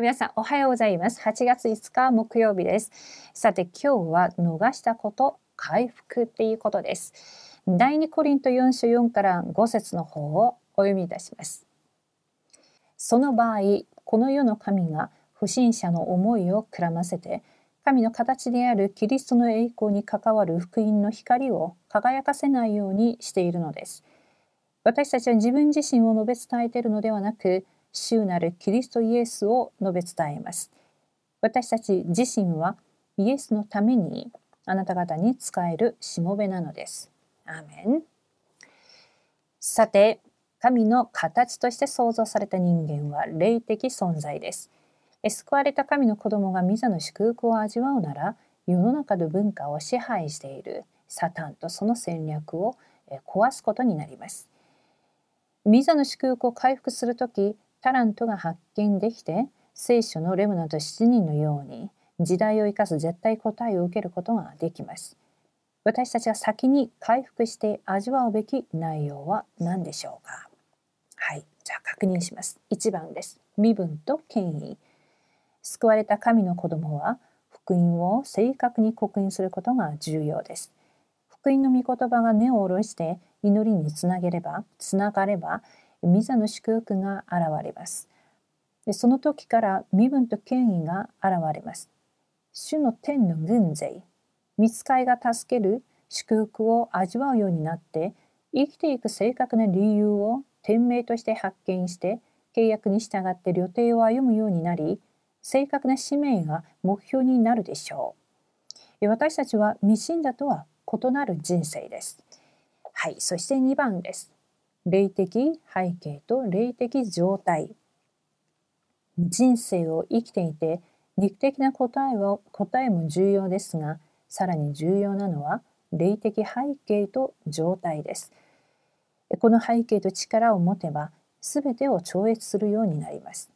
皆さんおはようございます。8月5日木曜日です。さて今日は逃したこと回復っていうことです。第2コリント4章4から5節の方をお読みいたします。その場合、この世の神が不審者の思いをくらませて、神の形であるキリストの栄光に関わる福音の光を輝かせないようにしているのです。私たちは自分自身を述べ伝えているのではなく、主なるキリストイエスを述べ伝えます。私たち自身はイエスのためにあなた方に使えるしもべなのです。アーメン。さて、神の形として創造された人間は霊的存在です。救われた神の子供がミザの祝福を味わうなら、世の中の文化を支配しているサタンとその戦略を壊すことになります。ミザの祝福を回復するとき、タラントが発見できて聖書のレムナント7人のように時代を生かす絶対答えを受けることができます。私たちは先に回復して味わうべき内容は何でしょうか？はい、じゃあ確認します。1番です。身分と権威。救われた神の子供は福音を正確に刻印することが重要です。福音の御言葉が根を下ろして祈りにつなげれば、つながれば、ミザの祝福が現れます。でその時から身分と権威が現れます。主の天の軍勢、見つかいが助ける祝福を味わうようになって、生きていく正確な理由を天命として発見して、契約に従って旅程を歩むようになり、正確な使命が目標になるでしょう。私たちは未信者とは異なる人生です。はい、そして2番です。霊的背景と霊的状態。人生を生きていて肉的な答えは答えも重要ですがさらに重要なのは霊的背景と状態です。この背景と力を持てば全てを超越するようになります。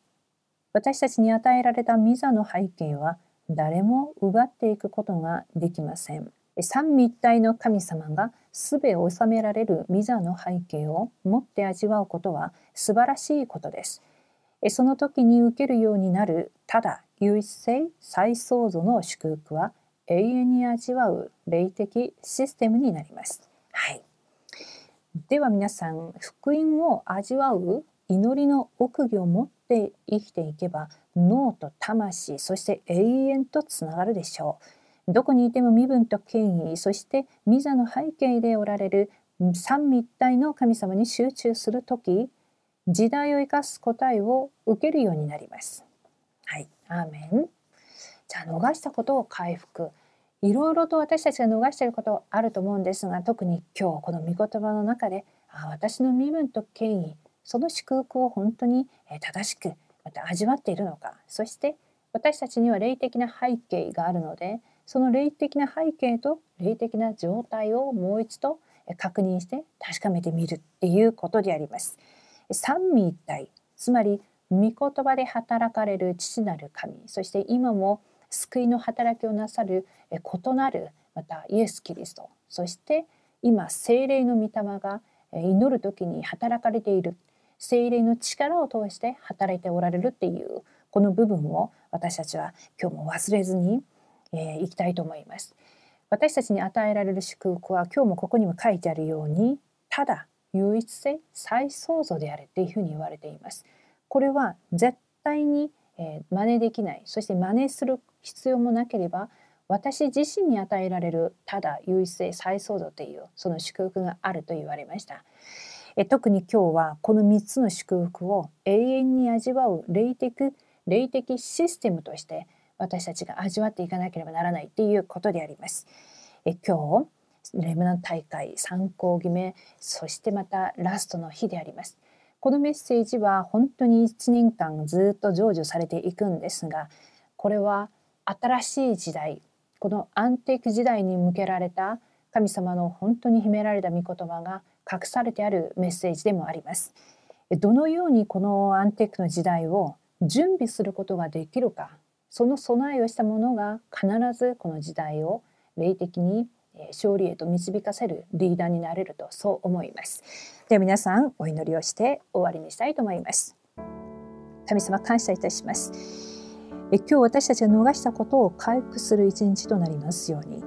私たちに与えられたミザの背景は誰も奪っていくことができません。三位一体の神様が全を収められるミザの背景を持って味わうことは素晴らしいことです。その時に受けるようになるただ唯一性再創造の祝福は永遠に味わう霊的システムになります。はい、では皆さん福音を味わう祈りの奥義を持って生きていけば脳と魂そして永遠とつながるでしょう。どこにいても身分と権威そしてミザの背景でおられる三位一体の神様に集中する時時代を生かす答えを受けるようになります。はい、アーメン。じゃあ逃したことを回復。いろいろと私たちが逃していることあると思うんですが特に今日この御言葉の中であ私の身分と権威その祝福を本当に正しくまた味わっているのかそして私たちには霊的な背景があるのでその霊的な背景と霊的な状態をもう一度確認して確かめてみるっていうことであります。三位一体つまり御言葉で働かれる父なる神そして今も救いの働きをなさる異なるまたイエス・キリストそして今精霊の御霊が祈る時に働かれている精霊の力を通して働いておられるっていうこの部分を私たちは今日も忘れずにえー、いきたいと思います。私たちに与えられる祝福は今日もここにも書いてあるようにただ唯一性再創造であるっていうふうに言われています。これは絶対に、えー、真似できないそして真似する必要もなければ私自身に与えられるただ唯一性再創造というその祝福があると言われました。え特に今日はこの3つの祝福を永遠に味わう霊的霊的システムとして私たちが味わっていかなければならないっていうことであります。え今日レムナン大会参考決めそしてまたラストの日であります。このメッセージは本当に1年間ずっと成就されていくんですがこれは新しい時代このアンティーク時代に向けられた神様の本当に秘められた御言葉が隠されてあるメッセージでもあります。どのようにこのアンティークの時代を準備することができるかその備えをした者が必ずこの時代を霊的に勝利へと導かせるリーダーになれるとそう思います。では皆さんお祈りをして終わりにしたいと思います。神様感謝いたします。え今日私たちが逃したことを回復する一日となりますように。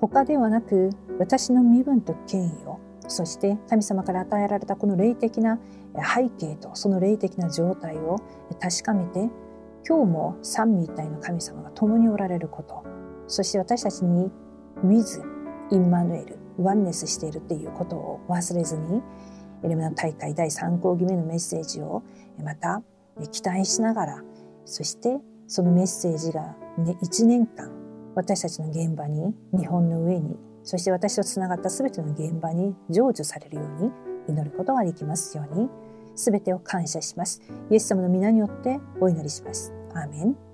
他ではなく私の身分と権威をそして神様から与えられたこの霊的な背景とその霊的な状態を確かめて今日も三位一体の神様が共におられること。そして私たちに with インマヌエルワンネスしているっていうことを忘れずにエレムナ大会第3講義目のメッセージをまた期待しながらそしてそのメッセージが、ね、1年間私たちの現場に日本の上にそして私とつながった全ての現場に成就されるように祈ることができますように全てを感謝します。イエス様の皆によってお祈りします。アーメン